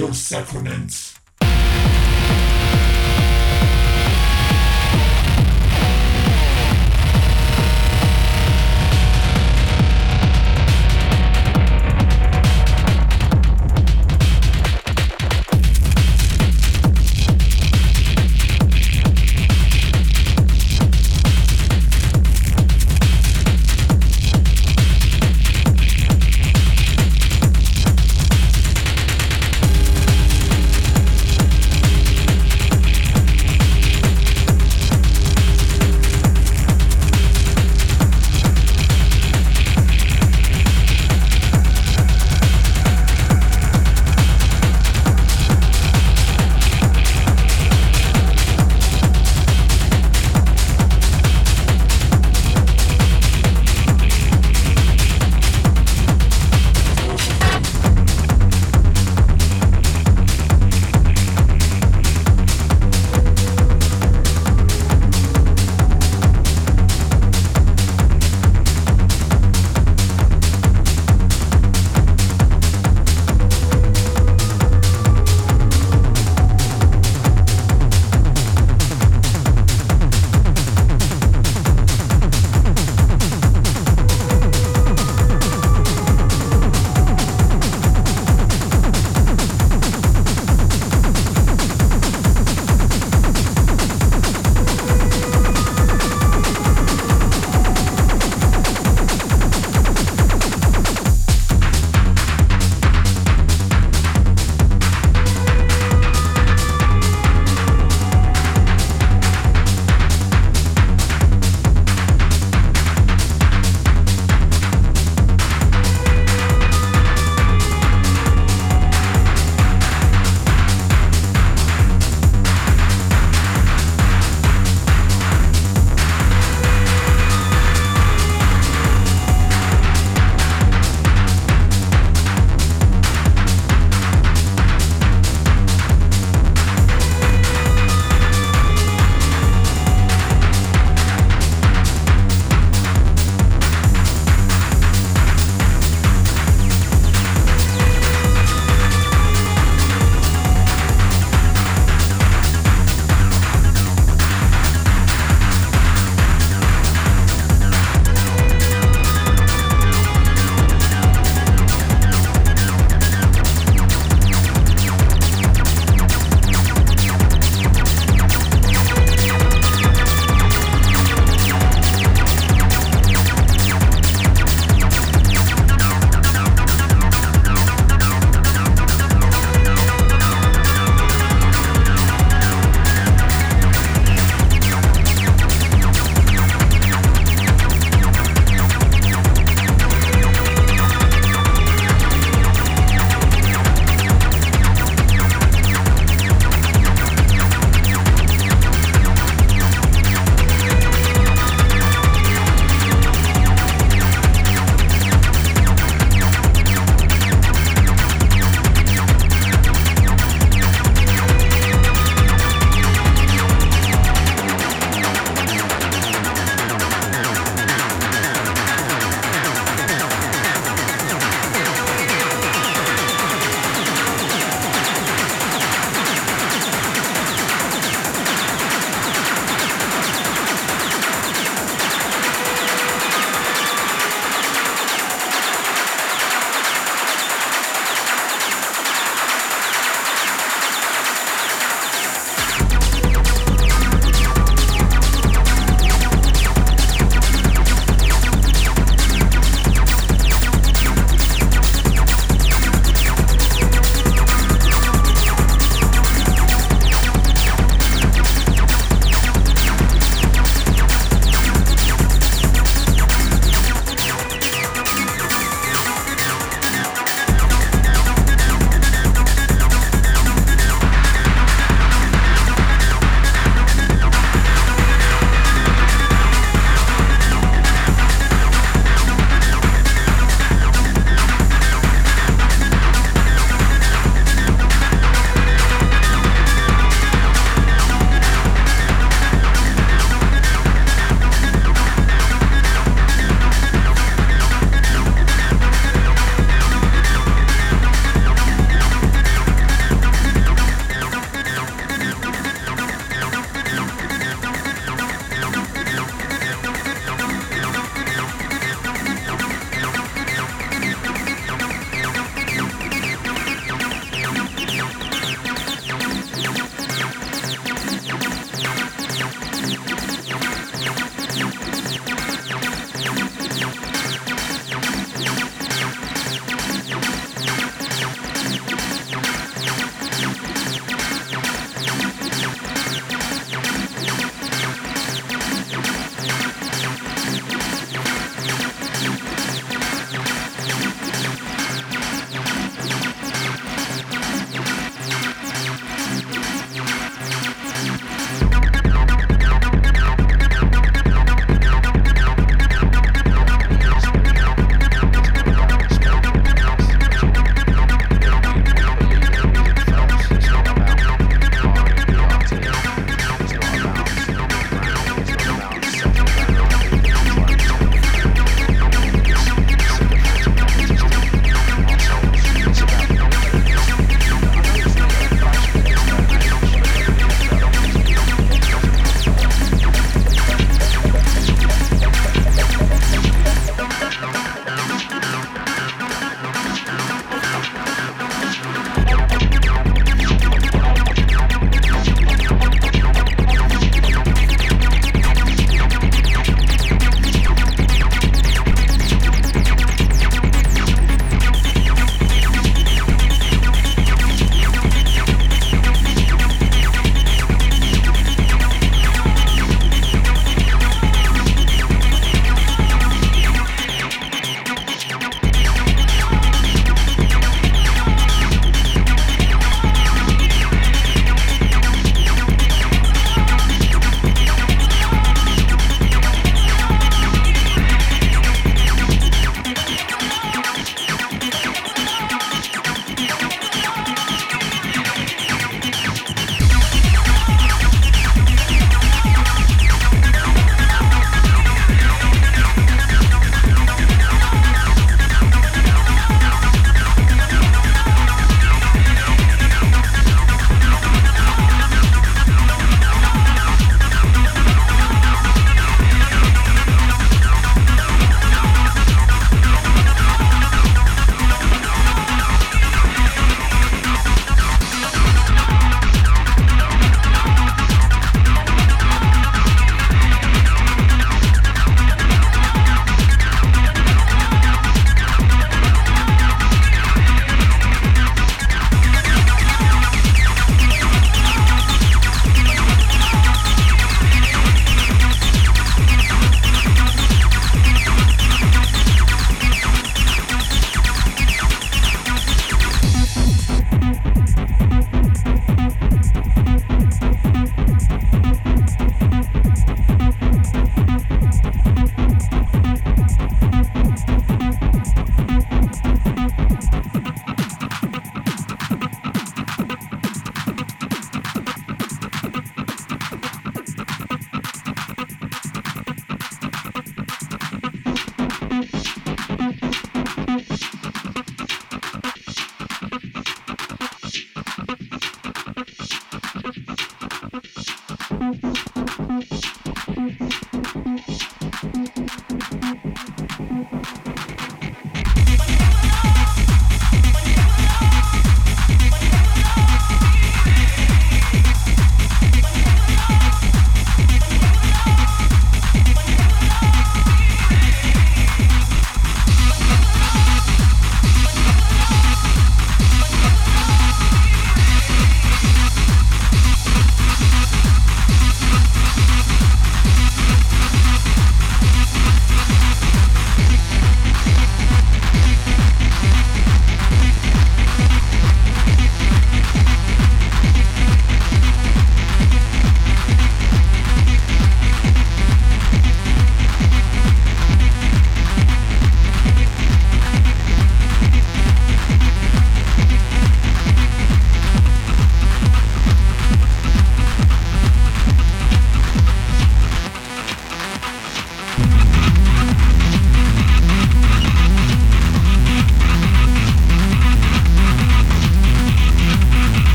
your sacraments.